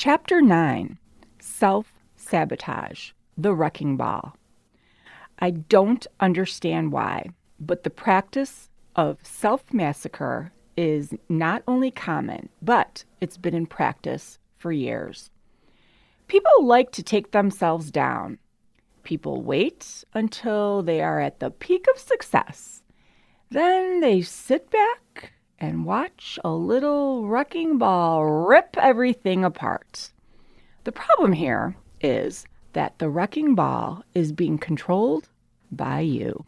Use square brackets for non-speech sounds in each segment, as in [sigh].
Chapter 9 Self Sabotage The Wrecking Ball. I don't understand why, but the practice of self massacre is not only common, but it's been in practice for years. People like to take themselves down. People wait until they are at the peak of success. Then they sit back and watch a little wrecking ball rip everything apart. The problem here is that the wrecking ball is being controlled by you.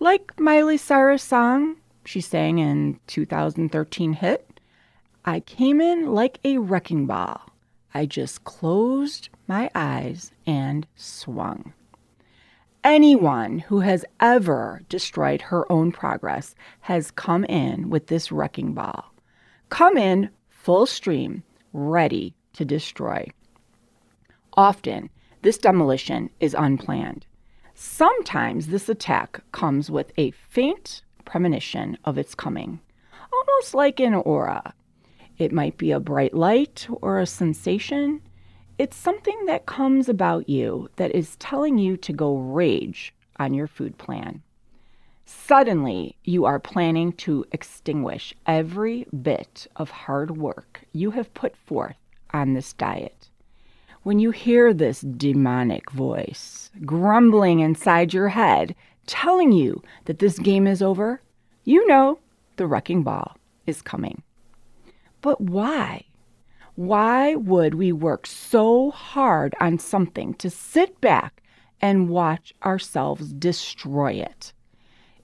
Like Miley Cyrus' song she sang in 2013 hit, I came in like a wrecking ball. I just closed my eyes and swung. Anyone who has ever destroyed her own progress has come in with this wrecking ball. Come in full stream, ready to destroy. Often, this demolition is unplanned. Sometimes this attack comes with a faint premonition of its coming, almost like an aura. It might be a bright light or a sensation. It's something that comes about you that is telling you to go rage on your food plan. Suddenly, you are planning to extinguish every bit of hard work you have put forth on this diet. When you hear this demonic voice grumbling inside your head, telling you that this game is over, you know the wrecking ball is coming. But why? Why would we work so hard on something to sit back and watch ourselves destroy it?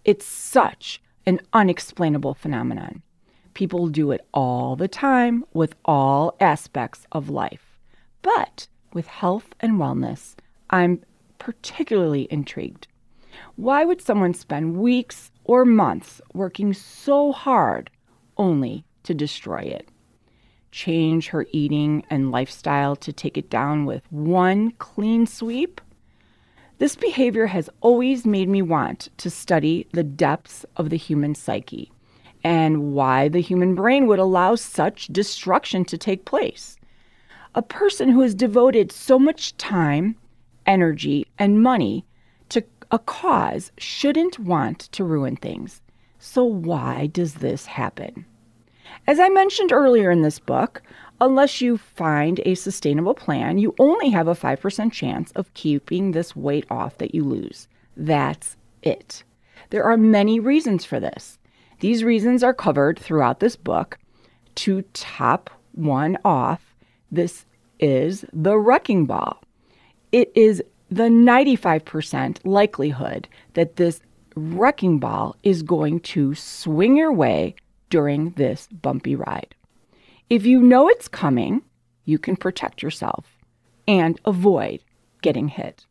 It's such an unexplainable phenomenon. People do it all the time with all aspects of life. But with health and wellness, I'm particularly intrigued. Why would someone spend weeks or months working so hard only to destroy it? Change her eating and lifestyle to take it down with one clean sweep? This behavior has always made me want to study the depths of the human psyche and why the human brain would allow such destruction to take place. A person who has devoted so much time, energy, and money to a cause shouldn't want to ruin things. So, why does this happen? As I mentioned earlier in this book, unless you find a sustainable plan, you only have a 5% chance of keeping this weight off that you lose. That's it. There are many reasons for this. These reasons are covered throughout this book. To top one off, this is the wrecking ball. It is the 95% likelihood that this wrecking ball is going to swing your way during this bumpy ride. If you know it's coming, you can protect yourself and avoid getting hit.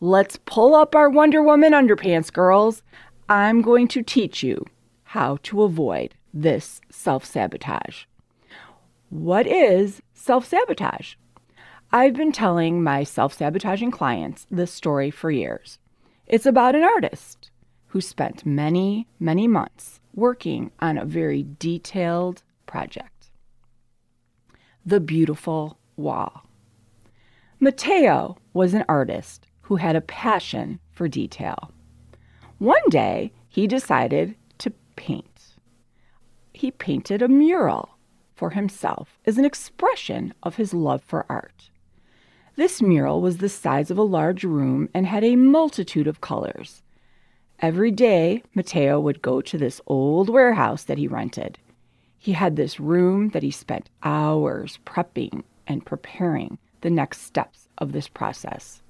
Let's pull up our Wonder Woman underpants, girls. I'm going to teach you how to avoid this self sabotage. What is self sabotage? I've been telling my self sabotaging clients this story for years. It's about an artist who spent many, many months working on a very detailed project The Beautiful Wall. Matteo was an artist who had a passion for detail. One day, he decided to paint. He painted a mural for himself as an expression of his love for art. This mural was the size of a large room and had a multitude of colors. Every day, Matteo would go to this old warehouse that he rented. He had this room that he spent hours prepping and preparing the next steps of this process.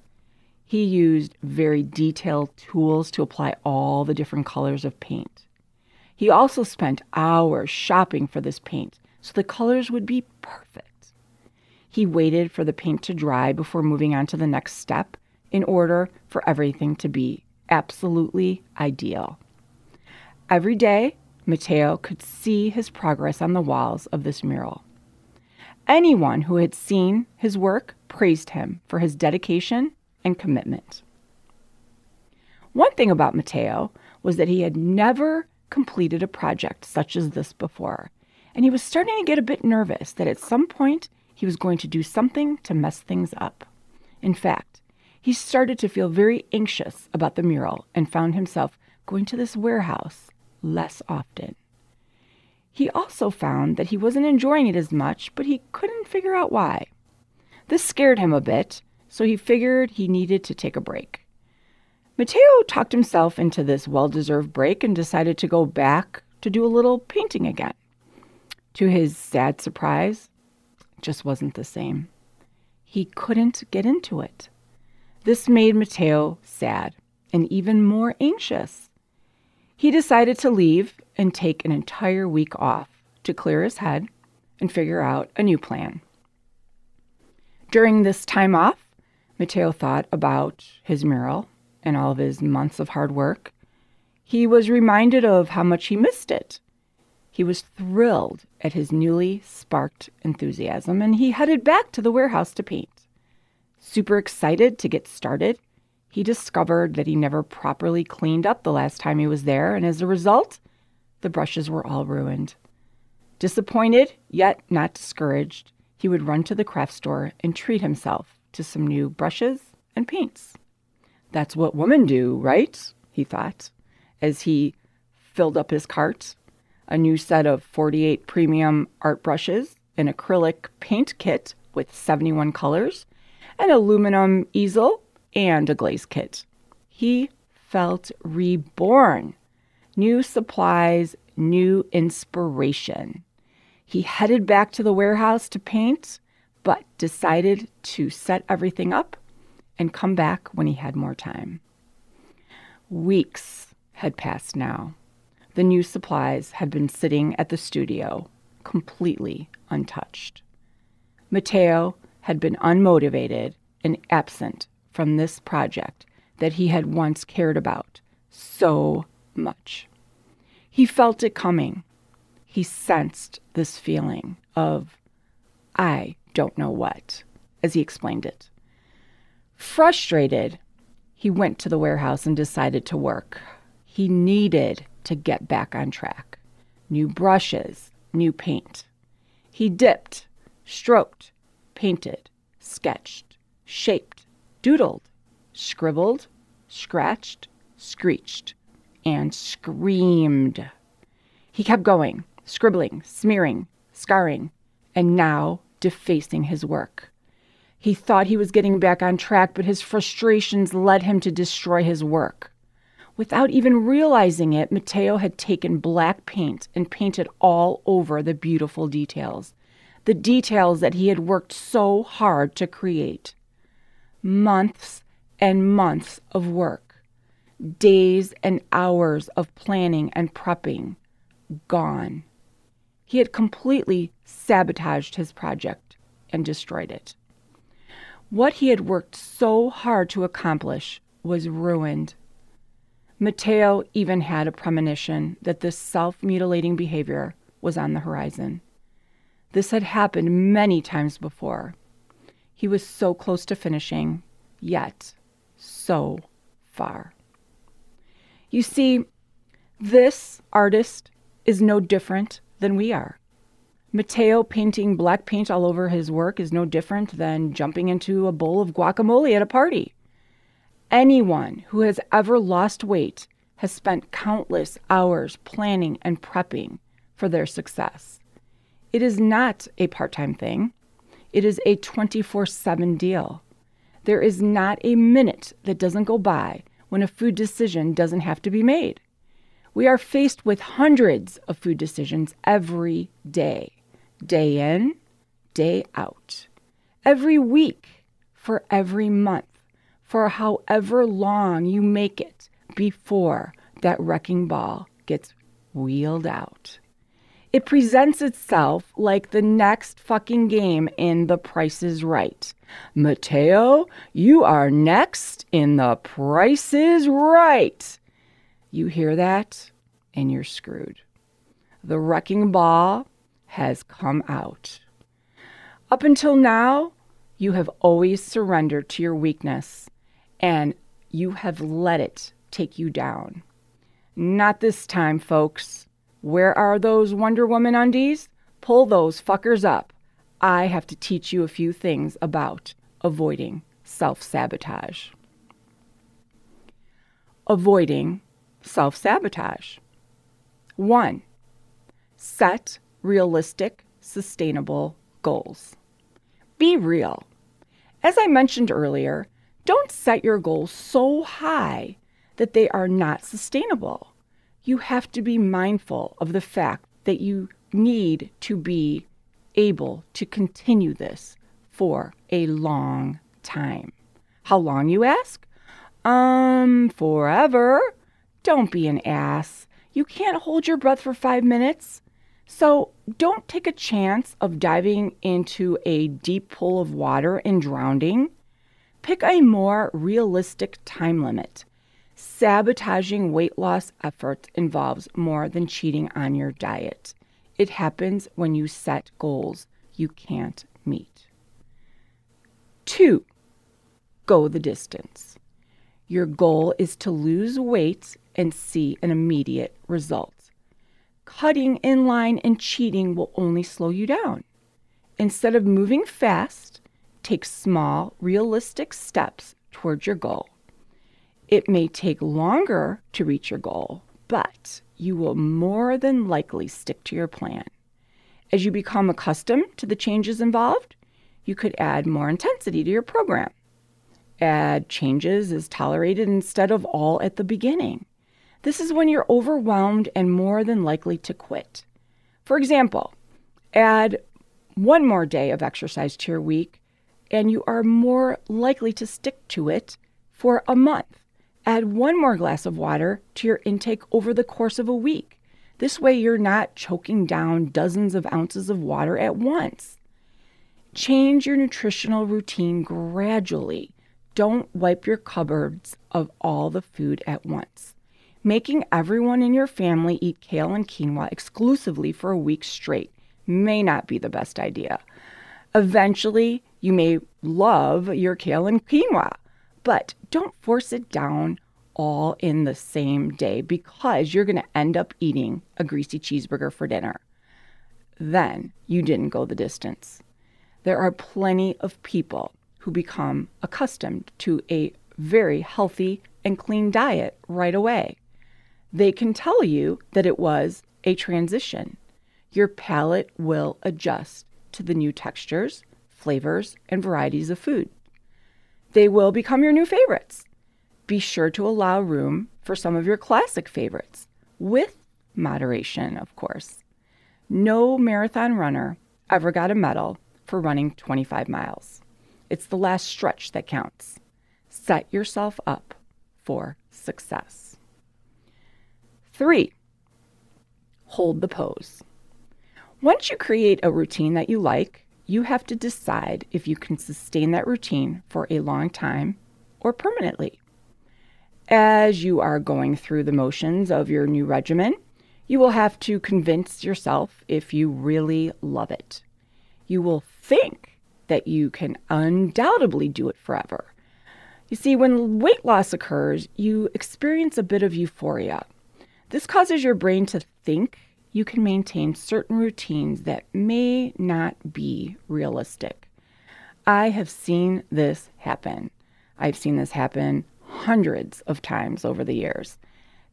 He used very detailed tools to apply all the different colors of paint. He also spent hours shopping for this paint so the colors would be perfect. He waited for the paint to dry before moving on to the next step in order for everything to be absolutely ideal. Every day, Matteo could see his progress on the walls of this mural. Anyone who had seen his work praised him for his dedication and commitment. One thing about Matteo was that he had never completed a project such as this before, and he was starting to get a bit nervous that at some point he was going to do something to mess things up. In fact, he started to feel very anxious about the mural and found himself going to this warehouse less often. He also found that he wasn't enjoying it as much, but he couldn't figure out why. This scared him a bit, so he figured he needed to take a break. Matteo talked himself into this well deserved break and decided to go back to do a little painting again. To his sad surprise, it just wasn't the same. He couldn't get into it. This made Matteo sad and even more anxious. He decided to leave and take an entire week off to clear his head and figure out a new plan. During this time off, Matteo thought about his mural and all of his months of hard work. He was reminded of how much he missed it he was thrilled at his newly sparked enthusiasm and he headed back to the warehouse to paint. Super excited to get started, he discovered that he never properly cleaned up the last time he was there, and as a result, the brushes were all ruined. Disappointed, yet not discouraged, he would run to the craft store and treat himself to some new brushes and paints. That's what women do, right? he thought, as he filled up his cart a new set of 48 premium art brushes, an acrylic paint kit with 71 colors, an aluminum easel, and a glaze kit. He felt reborn. New supplies, new inspiration. He headed back to the warehouse to paint, but decided to set everything up and come back when he had more time. Weeks had passed now. The new supplies had been sitting at the studio, completely untouched. Matteo had been unmotivated and absent from this project that he had once cared about so much. He felt it coming. He sensed this feeling of, I don't know what, as he explained it. Frustrated, he went to the warehouse and decided to work. He needed to get back on track. New brushes, new paint. He dipped, stroked, painted, sketched, shaped, doodled, scribbled, scratched, screeched, and screamed. He kept going, scribbling, smearing, scarring, and now defacing his work. He thought he was getting back on track, but his frustrations led him to destroy his work. Without even realizing it, Matteo had taken black paint and painted all over the beautiful details, the details that he had worked so hard to create. Months and months of work, days and hours of planning and prepping, gone. He had completely sabotaged his project and destroyed it. What he had worked so hard to accomplish was ruined. Matteo even had a premonition that this self mutilating behavior was on the horizon. This had happened many times before. He was so close to finishing, yet so far. You see, this artist is no different than we are. Matteo painting black paint all over his work is no different than jumping into a bowl of guacamole at a party. Anyone who has ever lost weight has spent countless hours planning and prepping for their success. It is not a part time thing, it is a 24 7 deal. There is not a minute that doesn't go by when a food decision doesn't have to be made. We are faced with hundreds of food decisions every day, day in, day out, every week, for every month for however long you make it before that wrecking ball gets wheeled out. It presents itself like the next fucking game in The Price is Right. Matteo, you are next in The Price is Right. You hear that, and you're screwed. The wrecking ball has come out. Up until now, you have always surrendered to your weakness and you have let it take you down. Not this time, folks. Where are those Wonder Woman undies? Pull those fuckers up. I have to teach you a few things about avoiding self sabotage. Avoiding self sabotage. One, set realistic, sustainable goals. Be real. As I mentioned earlier, don't set your goals so high that they are not sustainable. You have to be mindful of the fact that you need to be able to continue this for a long time. How long, you ask? Um, forever. Don't be an ass. You can't hold your breath for five minutes. So don't take a chance of diving into a deep pool of water and drowning. Pick a more realistic time limit. Sabotaging weight loss efforts involves more than cheating on your diet. It happens when you set goals you can't meet. Two, go the distance. Your goal is to lose weight and see an immediate result. Cutting in line and cheating will only slow you down. Instead of moving fast, take small, realistic steps towards your goal. It may take longer to reach your goal, but you will more than likely stick to your plan. As you become accustomed to the changes involved, you could add more intensity to your program. Add changes as tolerated instead of all at the beginning. This is when you're overwhelmed and more than likely to quit. For example, add one more day of exercise to your week, and you are more likely to stick to it for a month. Add one more glass of water to your intake over the course of a week. This way, you're not choking down dozens of ounces of water at once. Change your nutritional routine gradually. Don't wipe your cupboards of all the food at once. Making everyone in your family eat kale and quinoa exclusively for a week straight may not be the best idea. Eventually, you may love your kale and quinoa, but don't force it down all in the same day because you're going to end up eating a greasy cheeseburger for dinner. Then you didn't go the distance. There are plenty of people who become accustomed to a very healthy and clean diet right away they can tell you that it was a transition. Your palate will adjust to the new textures, flavors, and varieties of food. They will become your new favorites. Be sure to allow room for some of your classic favorites, with moderation, of course. No marathon runner ever got a medal for running 25 miles. It's the last stretch that counts. Set yourself up for success. Three, hold the pose. Once you create a routine that you like, you have to decide if you can sustain that routine for a long time or permanently. As you are going through the motions of your new regimen, you will have to convince yourself if you really love it. You will think that you can undoubtedly do it forever. You see, when weight loss occurs, you experience a bit of euphoria. This causes your brain to think you can maintain certain routines that may not be realistic. I have seen this happen. I've seen this happen hundreds of times over the years.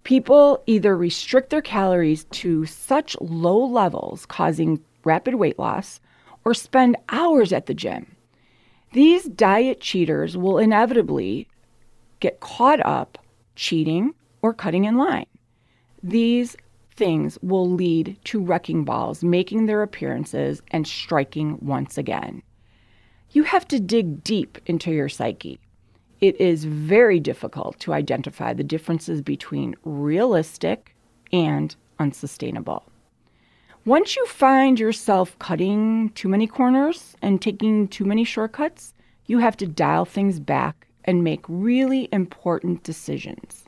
People either restrict their calories to such low levels, causing rapid weight loss, or spend hours at the gym. These diet cheaters will inevitably get caught up cheating or cutting in line. These things will lead to wrecking balls making their appearances and striking once again. You have to dig deep into your psyche. It is very difficult to identify the differences between realistic and unsustainable. Once you find yourself cutting too many corners and taking too many shortcuts, you have to dial things back and make really important decisions.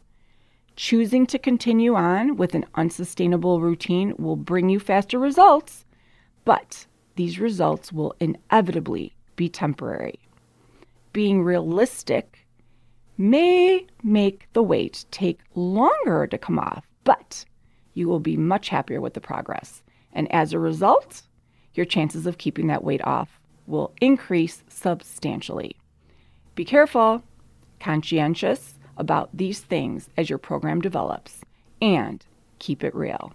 Choosing to continue on with an unsustainable routine will bring you faster results, but these results will inevitably be temporary. Being realistic may make the weight take longer to come off, but you will be much happier with the progress. And as a result, your chances of keeping that weight off will increase substantially. Be careful, conscientious about these things as your program develops, and keep it real.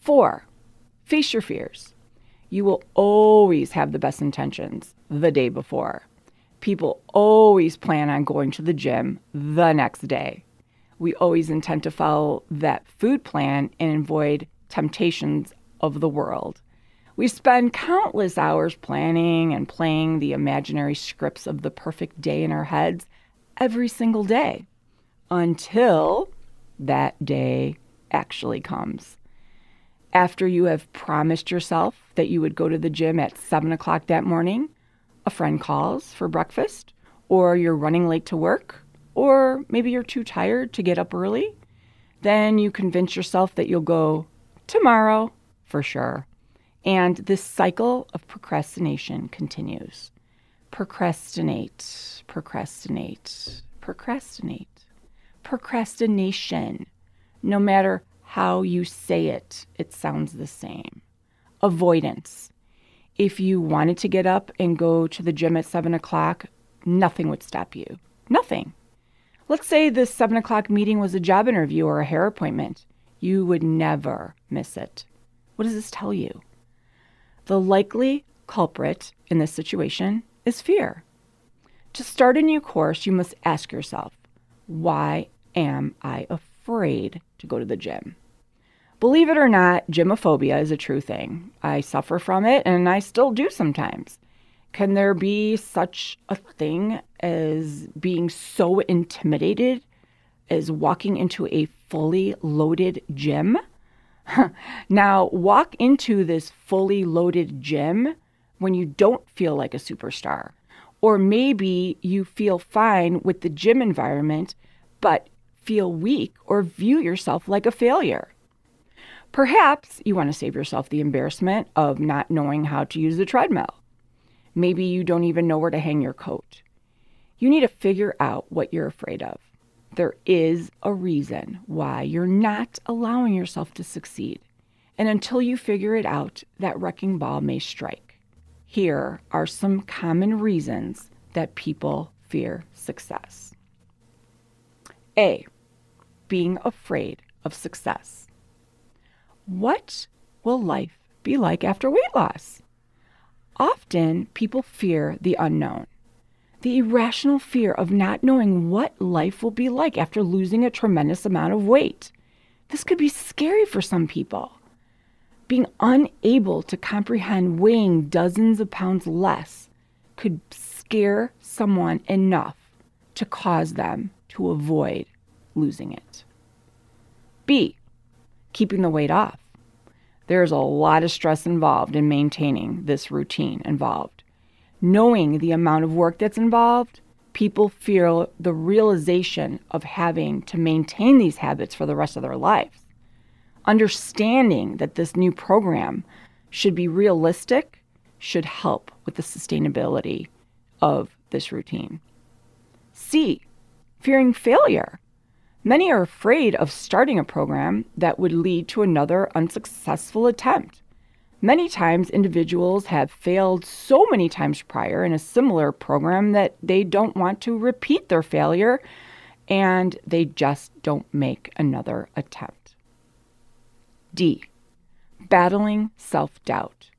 Four, face your fears. You will always have the best intentions the day before. People always plan on going to the gym the next day. We always intend to follow that food plan and avoid temptations of the world. We spend countless hours planning and playing the imaginary scripts of the perfect day in our heads every single day until that day actually comes. After you have promised yourself that you would go to the gym at 7 o'clock that morning, a friend calls for breakfast, or you're running late to work, or maybe you're too tired to get up early, then you convince yourself that you'll go tomorrow for sure. And this cycle of procrastination continues. Procrastinate, procrastinate, procrastinate, procrastination. No matter how you say it, it sounds the same. Avoidance. If you wanted to get up and go to the gym at seven o'clock, nothing would stop you. Nothing. Let's say this seven o'clock meeting was a job interview or a hair appointment. You would never miss it. What does this tell you? The likely culprit in this situation is fear. To start a new course, you must ask yourself, why am I afraid to go to the gym? Believe it or not, gymophobia is a true thing. I suffer from it and I still do sometimes. Can there be such a thing as being so intimidated as walking into a fully loaded gym? [laughs] now, walk into this fully loaded gym when you don't feel like a superstar. Or maybe you feel fine with the gym environment, but feel weak or view yourself like a failure. Perhaps you want to save yourself the embarrassment of not knowing how to use the treadmill. Maybe you don't even know where to hang your coat. You need to figure out what you're afraid of. There is a reason why you're not allowing yourself to succeed. And until you figure it out, that wrecking ball may strike. Here are some common reasons that people fear success. A. Being afraid of success. What will life be like after weight loss? Often people fear the unknown the irrational fear of not knowing what life will be like after losing a tremendous amount of weight. This could be scary for some people. Being unable to comprehend weighing dozens of pounds less could scare someone enough to cause them to avoid losing it. B. Keeping the weight off. There's a lot of stress involved in maintaining this routine involved knowing the amount of work that's involved, people feel the realization of having to maintain these habits for the rest of their lives. Understanding that this new program should be realistic should help with the sustainability of this routine. C, fearing failure. Many are afraid of starting a program that would lead to another unsuccessful attempt. Many times, individuals have failed so many times prior in a similar program that they don't want to repeat their failure and they just don't make another attempt. D. Battling self doubt.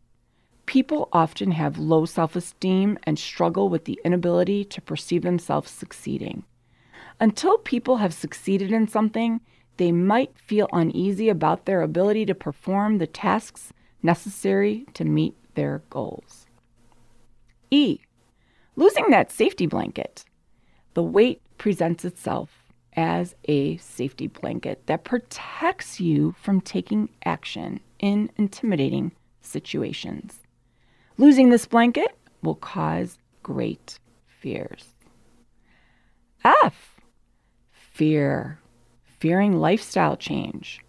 People often have low self esteem and struggle with the inability to perceive themselves succeeding. Until people have succeeded in something, they might feel uneasy about their ability to perform the tasks necessary to meet their goals. E. Losing that safety blanket. The weight presents itself as a safety blanket that protects you from taking action in intimidating situations. Losing this blanket will cause great fears. F. Fear. Fearing lifestyle change.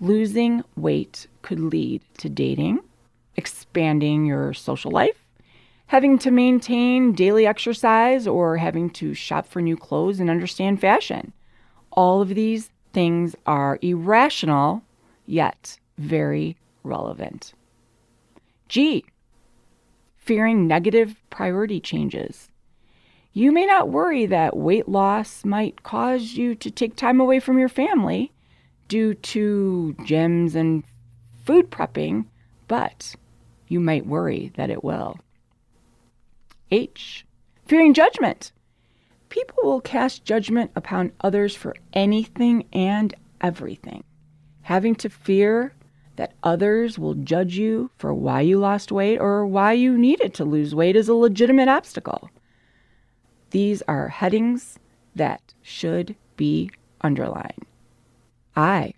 Losing weight could lead to dating, expanding your social life, having to maintain daily exercise, or having to shop for new clothes and understand fashion. All of these things are irrational, yet very relevant. G. Fearing negative priority changes. You may not worry that weight loss might cause you to take time away from your family due to gyms and food prepping, but you might worry that it will. H. Fearing judgment. People will cast judgment upon others for anything and everything. Having to fear that others will judge you for why you lost weight or why you needed to lose weight is a legitimate obstacle. These are headings that should be underlined. I.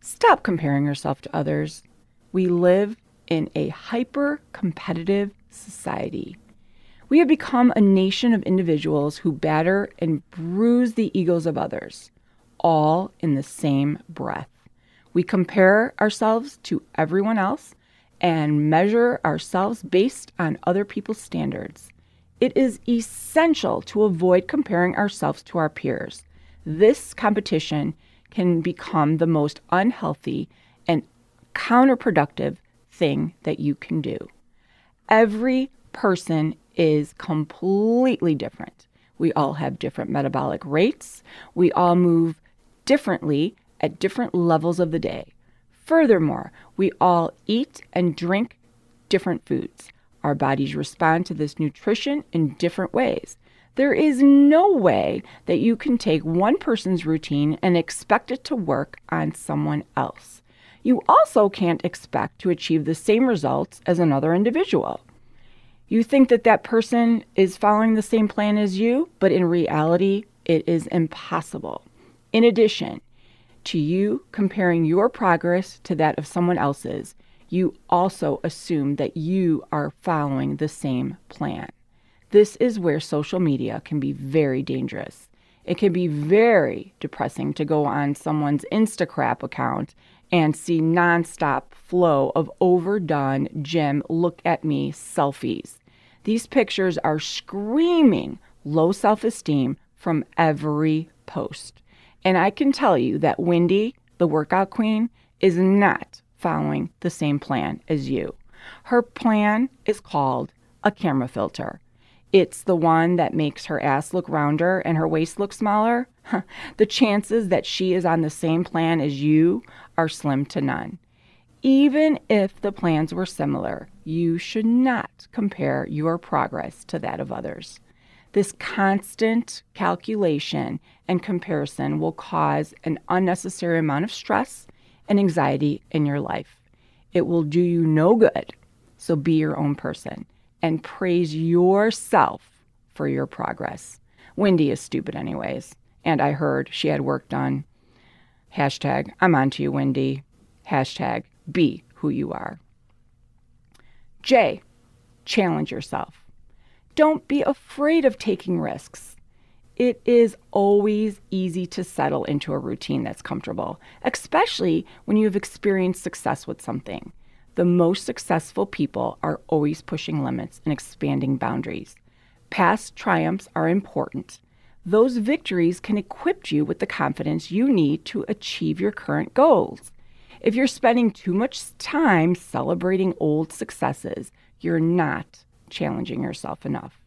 Stop comparing yourself to others. We live in a hyper competitive society. We have become a nation of individuals who batter and bruise the egos of others, all in the same breath. We compare ourselves to everyone else and measure ourselves based on other people's standards. It is essential to avoid comparing ourselves to our peers. This competition can become the most unhealthy and counterproductive thing that you can do. Every person is completely different. We all have different metabolic rates. We all move differently at different levels of the day. Furthermore, we all eat and drink different foods. Our bodies respond to this nutrition in different ways. There is no way that you can take one person's routine and expect it to work on someone else. You also can't expect to achieve the same results as another individual. You think that that person is following the same plan as you, but in reality, it is impossible. In addition to you comparing your progress to that of someone else's, you also assume that you are following the same plan. This is where social media can be very dangerous. It can be very depressing to go on someone's Instacrap account and see nonstop flow of overdone gym look at me selfies. These pictures are screaming low self esteem from every post. And I can tell you that Wendy, the workout queen, is not following the same plan as you. Her plan is called a camera filter. It's the one that makes her ass look rounder and her waist look smaller. [laughs] the chances that she is on the same plan as you are slim to none. Even if the plans were similar, you should not compare your progress to that of others. This constant calculation and comparison will cause an unnecessary amount of stress and anxiety in your life. It will do you no good. So be your own person and praise yourself for your progress. Wendy is stupid, anyways. And I heard she had work done. Hashtag, I'm on to you, Wendy. Hashtag, be who you are. J, challenge yourself. Don't be afraid of taking risks it is always easy to settle into a routine that's comfortable, especially when you've experienced success with something. The most successful people are always pushing limits and expanding boundaries. Past triumphs are important. Those victories can equip you with the confidence you need to achieve your current goals. If you're spending too much time celebrating old successes, you're not challenging yourself enough.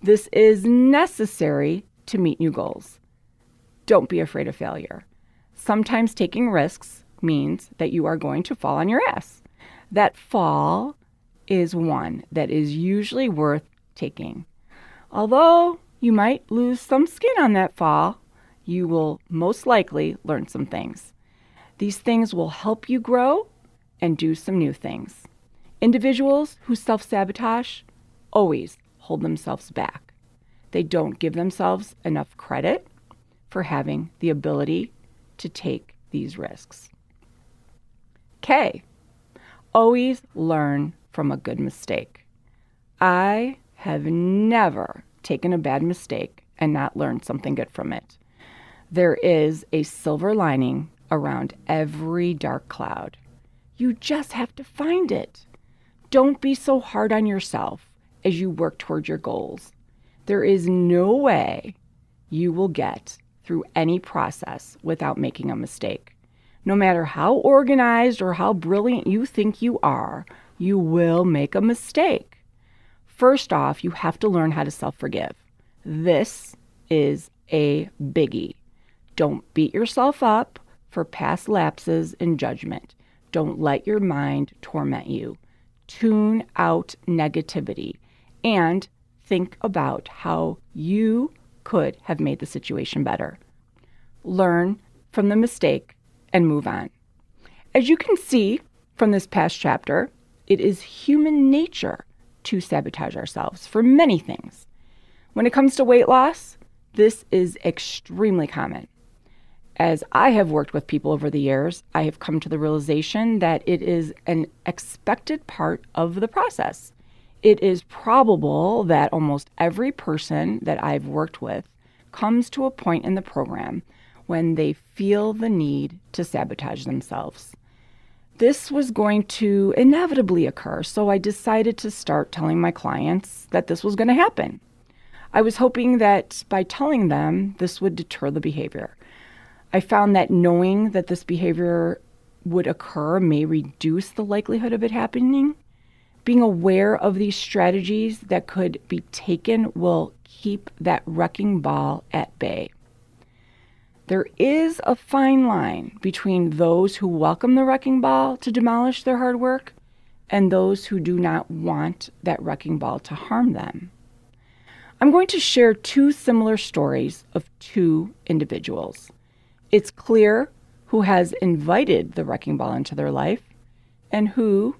This is necessary to meet new goals. Don't be afraid of failure. Sometimes taking risks means that you are going to fall on your ass. That fall is one that is usually worth taking. Although you might lose some skin on that fall, you will most likely learn some things. These things will help you grow and do some new things. Individuals who self sabotage always hold themselves back. They don't give themselves enough credit for having the ability to take these risks. K, always learn from a good mistake. I have never taken a bad mistake and not learned something good from it. There is a silver lining around every dark cloud. You just have to find it. Don't be so hard on yourself as you work toward your goals. There is no way you will get through any process without making a mistake. No matter how organized or how brilliant you think you are, you will make a mistake. First off, you have to learn how to self forgive. This is a biggie. Don't beat yourself up for past lapses in judgment. Don't let your mind torment you. Tune out negativity and think about how you could have made the situation better. Learn from the mistake and move on. As you can see from this past chapter, it is human nature to sabotage ourselves for many things. When it comes to weight loss, this is extremely common. As I have worked with people over the years, I have come to the realization that it is an expected part of the process. It is probable that almost every person that I've worked with comes to a point in the program when they feel the need to sabotage themselves. This was going to inevitably occur, so I decided to start telling my clients that this was going to happen. I was hoping that by telling them, this would deter the behavior. I found that knowing that this behavior would occur may reduce the likelihood of it happening. Being aware of these strategies that could be taken will keep that wrecking ball at bay. There is a fine line between those who welcome the wrecking ball to demolish their hard work and those who do not want that wrecking ball to harm them. I'm going to share two similar stories of two individuals. It's clear who has invited the wrecking ball into their life and who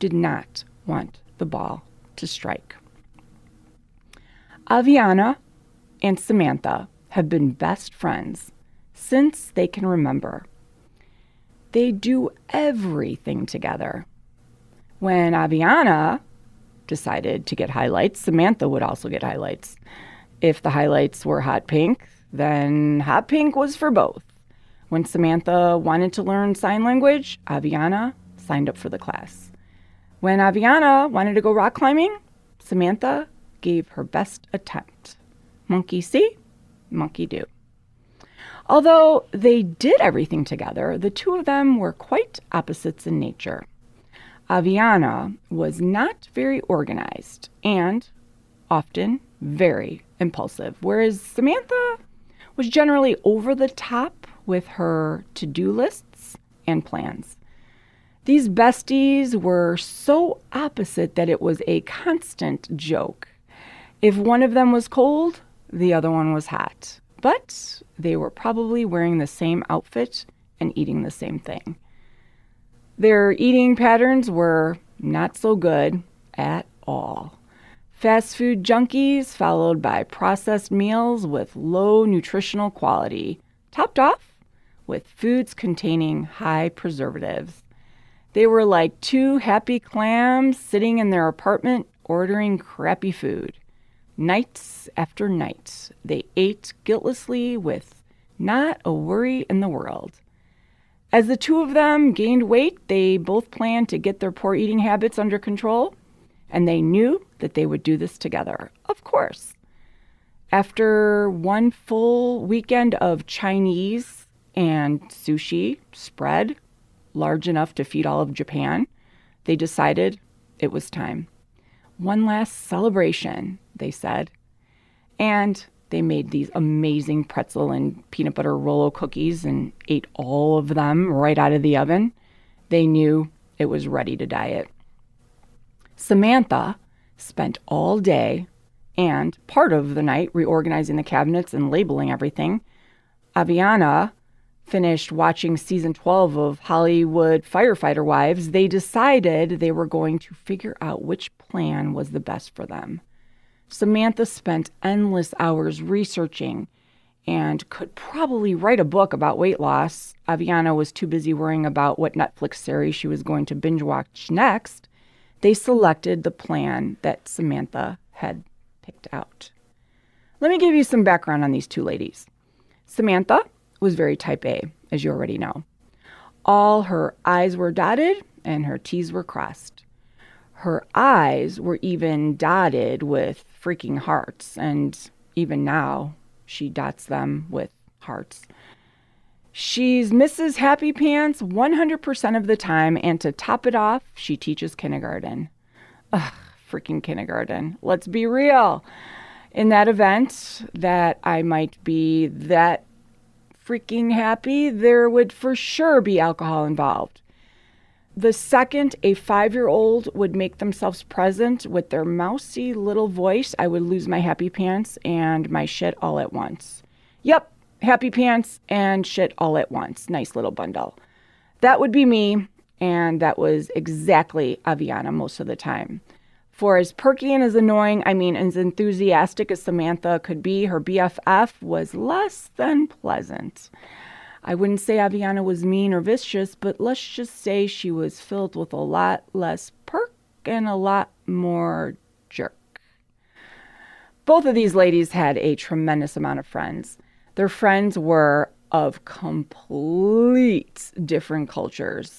did not want the ball to strike. Aviana and Samantha have been best friends since they can remember. They do everything together. When Aviana decided to get highlights, Samantha would also get highlights. If the highlights were hot pink, then hot pink was for both. When Samantha wanted to learn sign language, Aviana signed up for the class. When Aviana wanted to go rock climbing, Samantha gave her best attempt. Monkey see, monkey do. Although they did everything together, the two of them were quite opposites in nature. Aviana was not very organized and often very impulsive, whereas Samantha was generally over the top with her to do lists and plans. These besties were so opposite that it was a constant joke. If one of them was cold, the other one was hot. But they were probably wearing the same outfit and eating the same thing. Their eating patterns were not so good at all. Fast food junkies, followed by processed meals with low nutritional quality, topped off with foods containing high preservatives. They were like two happy clams sitting in their apartment ordering crappy food. Nights after night, they ate guiltlessly with not a worry in the world. As the two of them gained weight, they both planned to get their poor eating habits under control, and they knew that they would do this together, of course. After one full weekend of Chinese and sushi spread, large enough to feed all of Japan, they decided it was time. One last celebration, they said. And they made these amazing pretzel and peanut butter Rolo cookies and ate all of them right out of the oven. They knew it was ready to diet. Samantha spent all day and part of the night reorganizing the cabinets and labeling everything. Aviana finished watching season 12 of Hollywood Firefighter Wives. They decided they were going to figure out which plan was the best for them. Samantha spent endless hours researching and could probably write a book about weight loss. Aviana was too busy worrying about what Netflix series she was going to binge watch next. They selected the plan that Samantha had picked out. Let me give you some background on these two ladies. Samantha was very type A, as you already know. All her I's were dotted and her T's were crossed. Her eyes were even dotted with freaking hearts, and even now she dots them with hearts. She's Mrs. Happy Pants 100% of the time, and to top it off, she teaches kindergarten. Ugh, freaking kindergarten. Let's be real. In that event, that I might be that freaking happy, there would for sure be alcohol involved. The second a five year old would make themselves present with their mousy little voice, I would lose my happy pants and my shit all at once. Yep, happy pants and shit all at once. Nice little bundle. That would be me, and that was exactly Aviana most of the time. For as perky and as annoying, I mean, as enthusiastic as Samantha could be, her BFF was less than pleasant. I wouldn't say Aviana was mean or vicious, but let's just say she was filled with a lot less perk and a lot more jerk. Both of these ladies had a tremendous amount of friends. Their friends were of complete different cultures.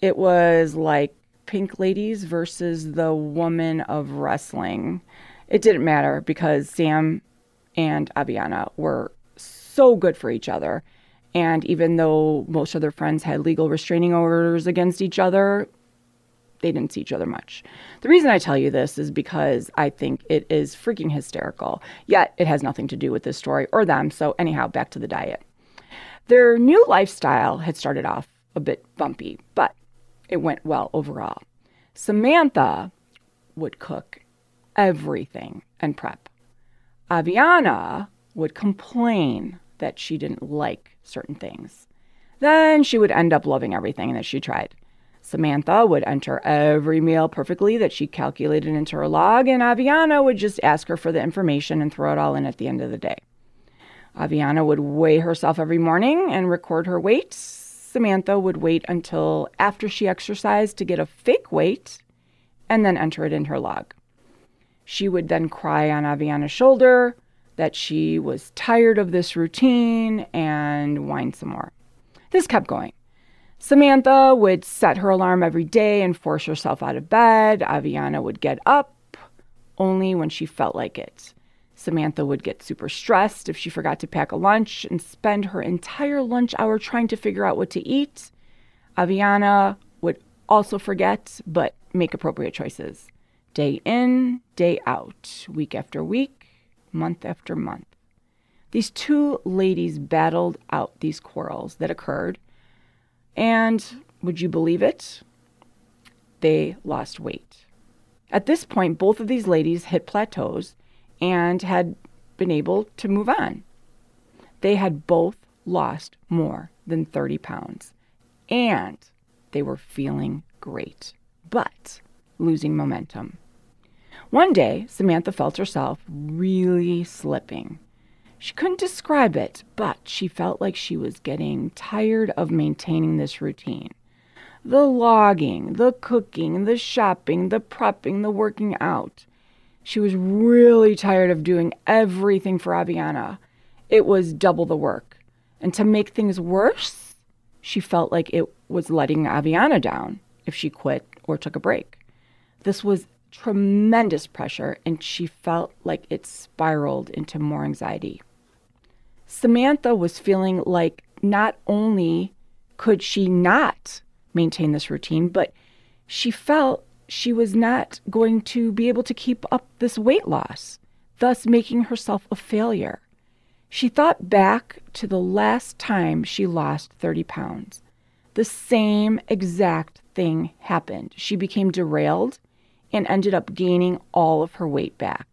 It was like Pink Ladies versus the Woman of Wrestling. It didn't matter because Sam and Aviana were so good for each other. And even though most of their friends had legal restraining orders against each other, they didn't see each other much. The reason I tell you this is because I think it is freaking hysterical, yet it has nothing to do with this story or them. So, anyhow, back to the diet. Their new lifestyle had started off a bit bumpy, but it went well overall. Samantha would cook everything and prep. Aviana would complain that she didn't like certain things. Then she would end up loving everything that she tried. Samantha would enter every meal perfectly that she calculated into her log, and Aviana would just ask her for the information and throw it all in at the end of the day. Aviana would weigh herself every morning and record her weight. Samantha would wait until after she exercised to get a fake weight and then enter it in her log. She would then cry on Aviana's shoulder that she was tired of this routine and whine some more. This kept going. Samantha would set her alarm every day and force herself out of bed. Aviana would get up only when she felt like it. Samantha would get super stressed if she forgot to pack a lunch and spend her entire lunch hour trying to figure out what to eat. Aviana would also forget, but make appropriate choices. Day in, day out, week after week, month after month. These two ladies battled out these quarrels that occurred and would you believe it? They lost weight. At this point, both of these ladies hit plateaus and had been able to move on. They had both lost more than 30 pounds and they were feeling great, but losing momentum. One day, Samantha felt herself really slipping. She couldn't describe it, but she felt like she was getting tired of maintaining this routine. The logging, the cooking, the shopping, the prepping, the working out. She was really tired of doing everything for Aviana. It was double the work. And to make things worse, she felt like it was letting Aviana down if she quit or took a break. This was tremendous pressure, and she felt like it spiraled into more anxiety. Samantha was feeling like not only could she not maintain this routine, but she felt she was not going to be able to keep up this weight loss, thus making herself a failure. She thought back to the last time she lost 30 pounds. The same exact thing happened. She became derailed and ended up gaining all of her weight back.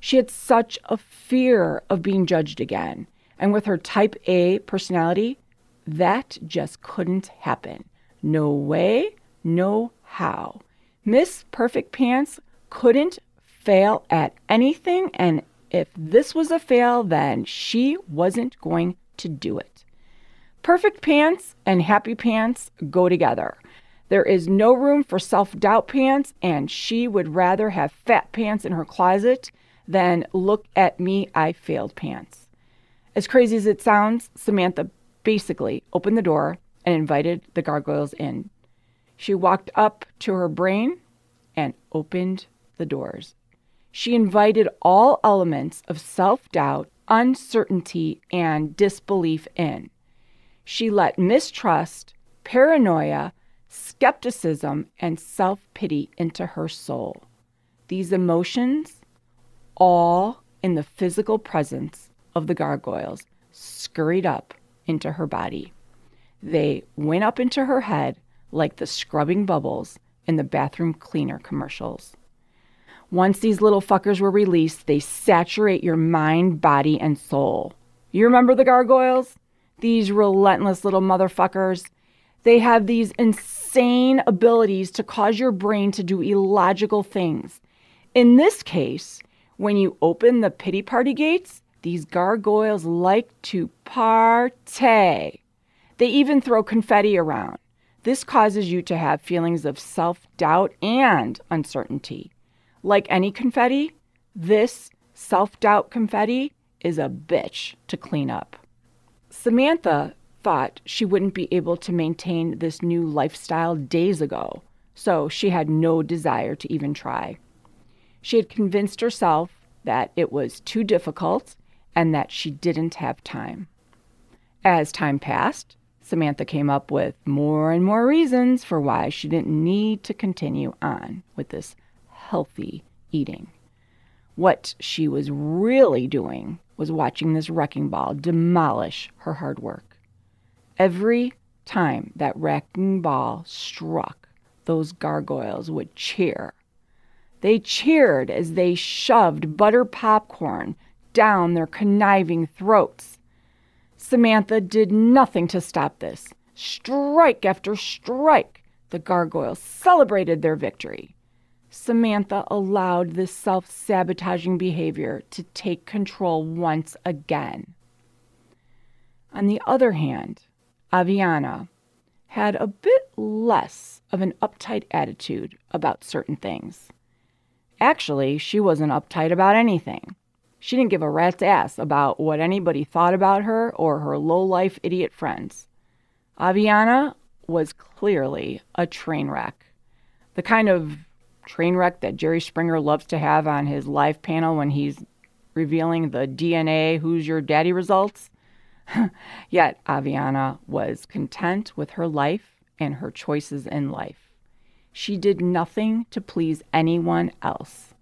She had such a fear of being judged again and with her type A personality, that just couldn't happen. No way, no how. Miss Perfect Pants couldn't fail at anything, and if this was a fail, then she wasn't going to do it. Perfect pants and happy pants go together. There is no room for self doubt pants, and she would rather have fat pants in her closet than look at me, I failed pants. As crazy as it sounds, Samantha basically opened the door and invited the gargoyles in. She walked up to her brain and opened the doors. She invited all elements of self doubt, uncertainty, and disbelief in. she let mistrust, paranoia, skepticism, and self pity into her soul. These emotions, all in the physical presence of the gargoyles, scurried up into her body. They went up into her head like the scrubbing bubbles in the bathroom cleaner commercials. Once these little fuckers were released, they saturate your mind, body, and soul. You remember the gargoyles? These relentless little motherfuckers. They have these insane abilities to cause your brain to do illogical things. In this case, when you open the pity party gates, these gargoyles like to partay. They even throw confetti around. This causes you to have feelings of self doubt and uncertainty. Like any confetti, this self doubt confetti is a bitch to clean up. Samantha thought she wouldn't be able to maintain this new lifestyle days ago, so she had no desire to even try. She had convinced herself that it was too difficult and that she didn't have time. As time passed, Samantha came up with more and more reasons for why she didn't need to continue on with this healthy eating. What she was really doing was watching this wrecking ball demolish her hard work. Every time that wrecking ball struck, those gargoyles would cheer. They cheered as they shoved butter popcorn down their conniving throats. Samantha did nothing to stop this. Strike after strike, the gargoyles celebrated their victory. Samantha allowed this self sabotaging behavior to take control once again. On the other hand, Aviana had a bit less of an uptight attitude about certain things. Actually, she wasn't uptight about anything. She didn't give a rat's ass about what anybody thought about her or her low life idiot friends. Aviana was clearly a train wreck. The kind of train wreck that Jerry Springer loves to have on his live panel when he's revealing the DNA Who's Your Daddy results. [laughs] Yet Aviana was content with her life and her choices in life. She did nothing to please anyone else.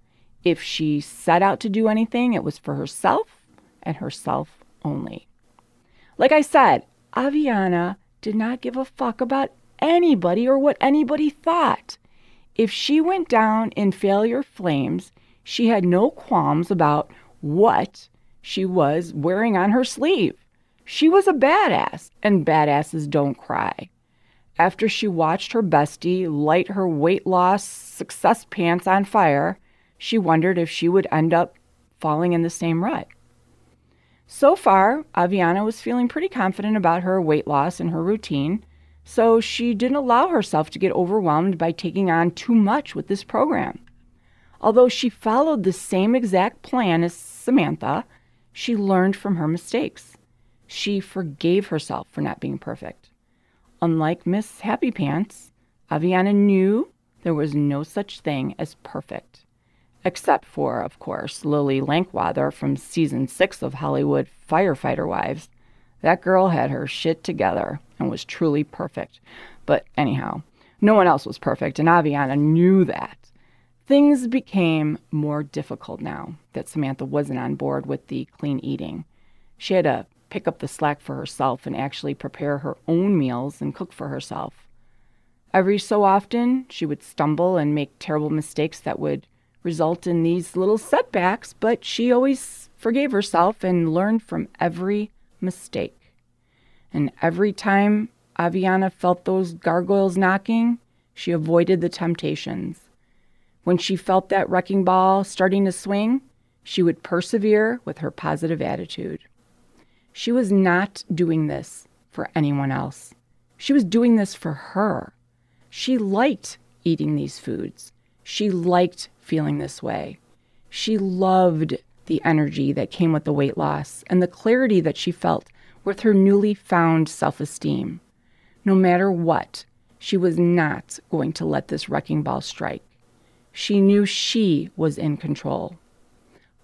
If she set out to do anything, it was for herself and herself only. Like I said, Aviana did not give a fuck about anybody or what anybody thought. If she went down in failure flames, she had no qualms about what she was wearing on her sleeve. She was a badass, and badasses don't cry. After she watched her bestie light her weight loss success pants on fire, she wondered if she would end up falling in the same rut. So far, Aviana was feeling pretty confident about her weight loss and her routine, so she didn't allow herself to get overwhelmed by taking on too much with this program. Although she followed the same exact plan as Samantha, she learned from her mistakes. She forgave herself for not being perfect. Unlike Miss Happy Pants, Aviana knew there was no such thing as perfect. Except for, of course, Lily Lankwather from season six of Hollywood Firefighter Wives. That girl had her shit together and was truly perfect. But anyhow, no one else was perfect, and Aviana knew that. Things became more difficult now that Samantha wasn't on board with the clean eating. She had to pick up the slack for herself and actually prepare her own meals and cook for herself. Every so often, she would stumble and make terrible mistakes that would result in these little setbacks, but she always forgave herself and learned from every mistake. And every time Aviana felt those gargoyles knocking, she avoided the temptations. When she felt that wrecking ball starting to swing, she would persevere with her positive attitude. She was not doing this for anyone else. She was doing this for her. She liked eating these foods. She liked feeling this way. She loved the energy that came with the weight loss and the clarity that she felt with her newly found self esteem. No matter what, she was not going to let this wrecking ball strike. She knew she was in control.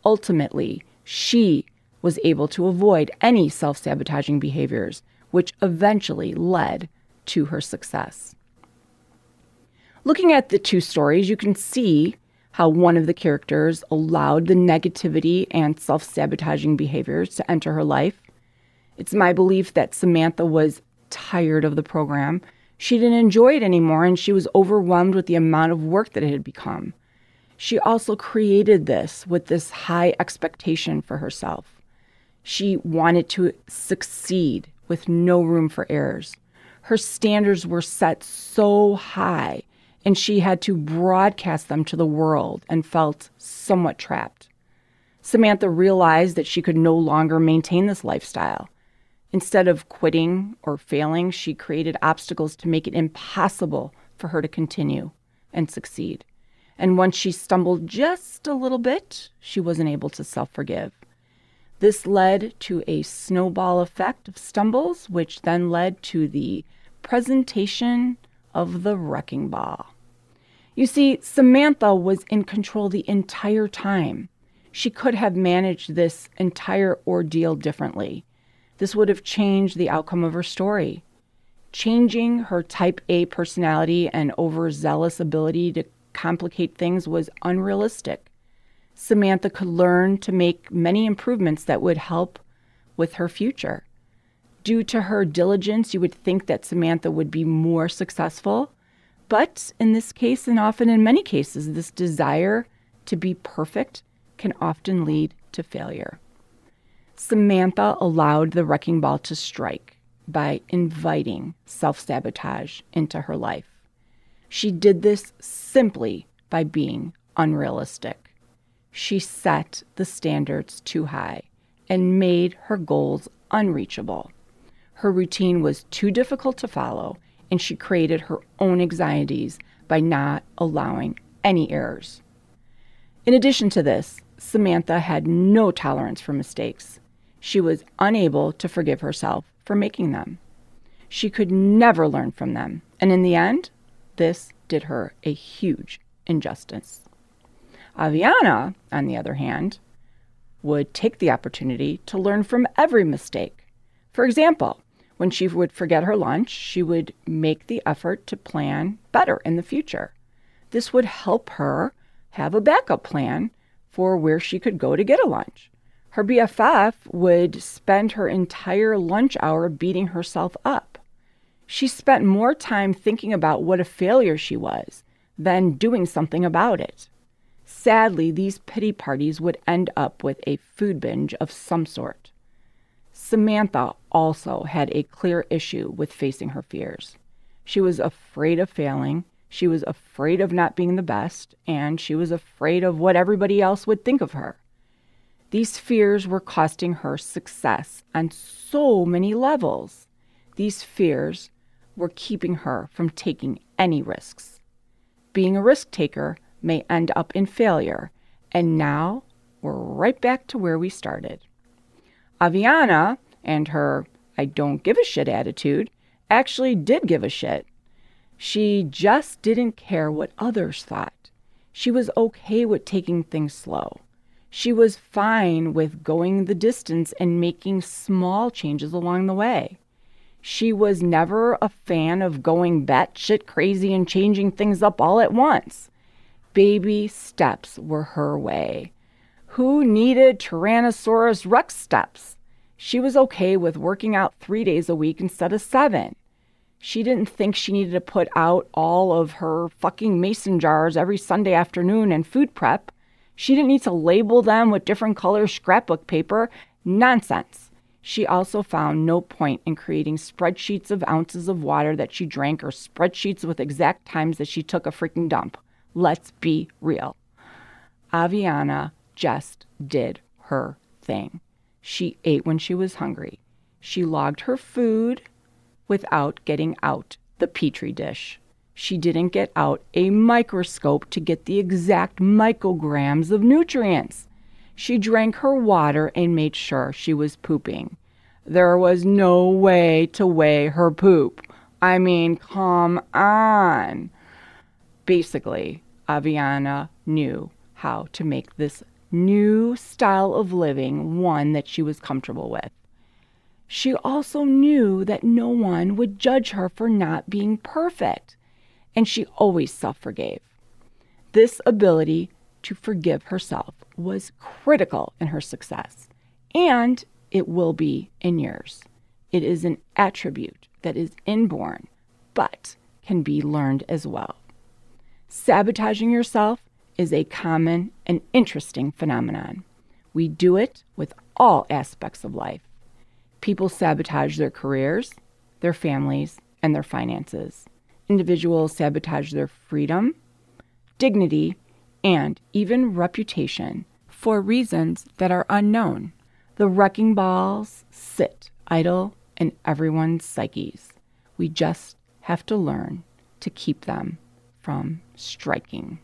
Ultimately, she was able to avoid any self sabotaging behaviors which eventually led to her success. Looking at the two stories, you can see how one of the characters allowed the negativity and self sabotaging behaviors to enter her life. It's my belief that Samantha was tired of the program. She didn't enjoy it anymore and she was overwhelmed with the amount of work that it had become. She also created this with this high expectation for herself. She wanted to succeed with no room for errors. Her standards were set so high, and she had to broadcast them to the world and felt somewhat trapped. Samantha realized that she could no longer maintain this lifestyle. Instead of quitting or failing, she created obstacles to make it impossible for her to continue and succeed. And once she stumbled just a little bit, she wasn't able to self forgive. This led to a snowball effect of stumbles, which then led to the presentation of the wrecking ball. You see, Samantha was in control the entire time. She could have managed this entire ordeal differently. This would have changed the outcome of her story. Changing her type A personality and overzealous ability to complicate things was unrealistic. Samantha could learn to make many improvements that would help with her future. Due to her diligence, you would think that Samantha would be more successful. But in this case, and often in many cases, this desire to be perfect can often lead to failure. Samantha allowed the wrecking ball to strike by inviting self sabotage into her life. She did this simply by being unrealistic. She set the standards too high and made her goals unreachable. Her routine was too difficult to follow, and she created her own anxieties by not allowing any errors. In addition to this, Samantha had no tolerance for mistakes. She was unable to forgive herself for making them. She could never learn from them, and in the end, this did her a huge injustice. Aviana, on the other hand, would take the opportunity to learn from every mistake. For example, when she would forget her lunch, she would make the effort to plan better in the future. This would help her have a backup plan for where she could go to get a lunch. Her BFF would spend her entire lunch hour beating herself up. She spent more time thinking about what a failure she was than doing something about it. Sadly, these pity parties would end up with a food binge of some sort. Samantha also had a clear issue with facing her fears. She was afraid of failing, she was afraid of not being the best, and she was afraid of what everybody else would think of her. These fears were costing her success on so many levels. These fears were keeping her from taking any risks. Being a risk taker may end up in failure, and now we're right back to where we started. Aviana and her I don't give a shit attitude actually did give a shit. She just didn't care what others thought. She was okay with taking things slow. She was fine with going the distance and making small changes along the way. She was never a fan of going batshit crazy and changing things up all at once. Baby steps were her way. Who needed Tyrannosaurus Rex steps? She was okay with working out three days a week instead of seven. She didn't think she needed to put out all of her fucking mason jars every Sunday afternoon and food prep. She didn't need to label them with different color scrapbook paper. Nonsense. She also found no point in creating spreadsheets of ounces of water that she drank or spreadsheets with exact times that she took a freaking dump. Let's be real. Aviana just did her thing. She ate when she was hungry. She logged her food without getting out the petri dish. She didn't get out a microscope to get the exact micrograms of nutrients. She drank her water and made sure she was pooping. There was no way to weigh her poop. I mean, come on. Basically, Aviana knew how to make this new style of living one that she was comfortable with. she also knew that no one would judge her for not being perfect, and she always self forgave. This ability to forgive herself was critical in her success, and it will be in yours. It is an attribute that is inborn, but can be learned as well. Sabotaging yourself is a common and interesting phenomenon. We do it with all aspects of life. People sabotage their careers, their families, and their finances. Individuals sabotage their freedom, dignity, and even reputation for reasons that are unknown. The wrecking balls sit idle in everyone's psyches. We just have to learn to keep them from striking.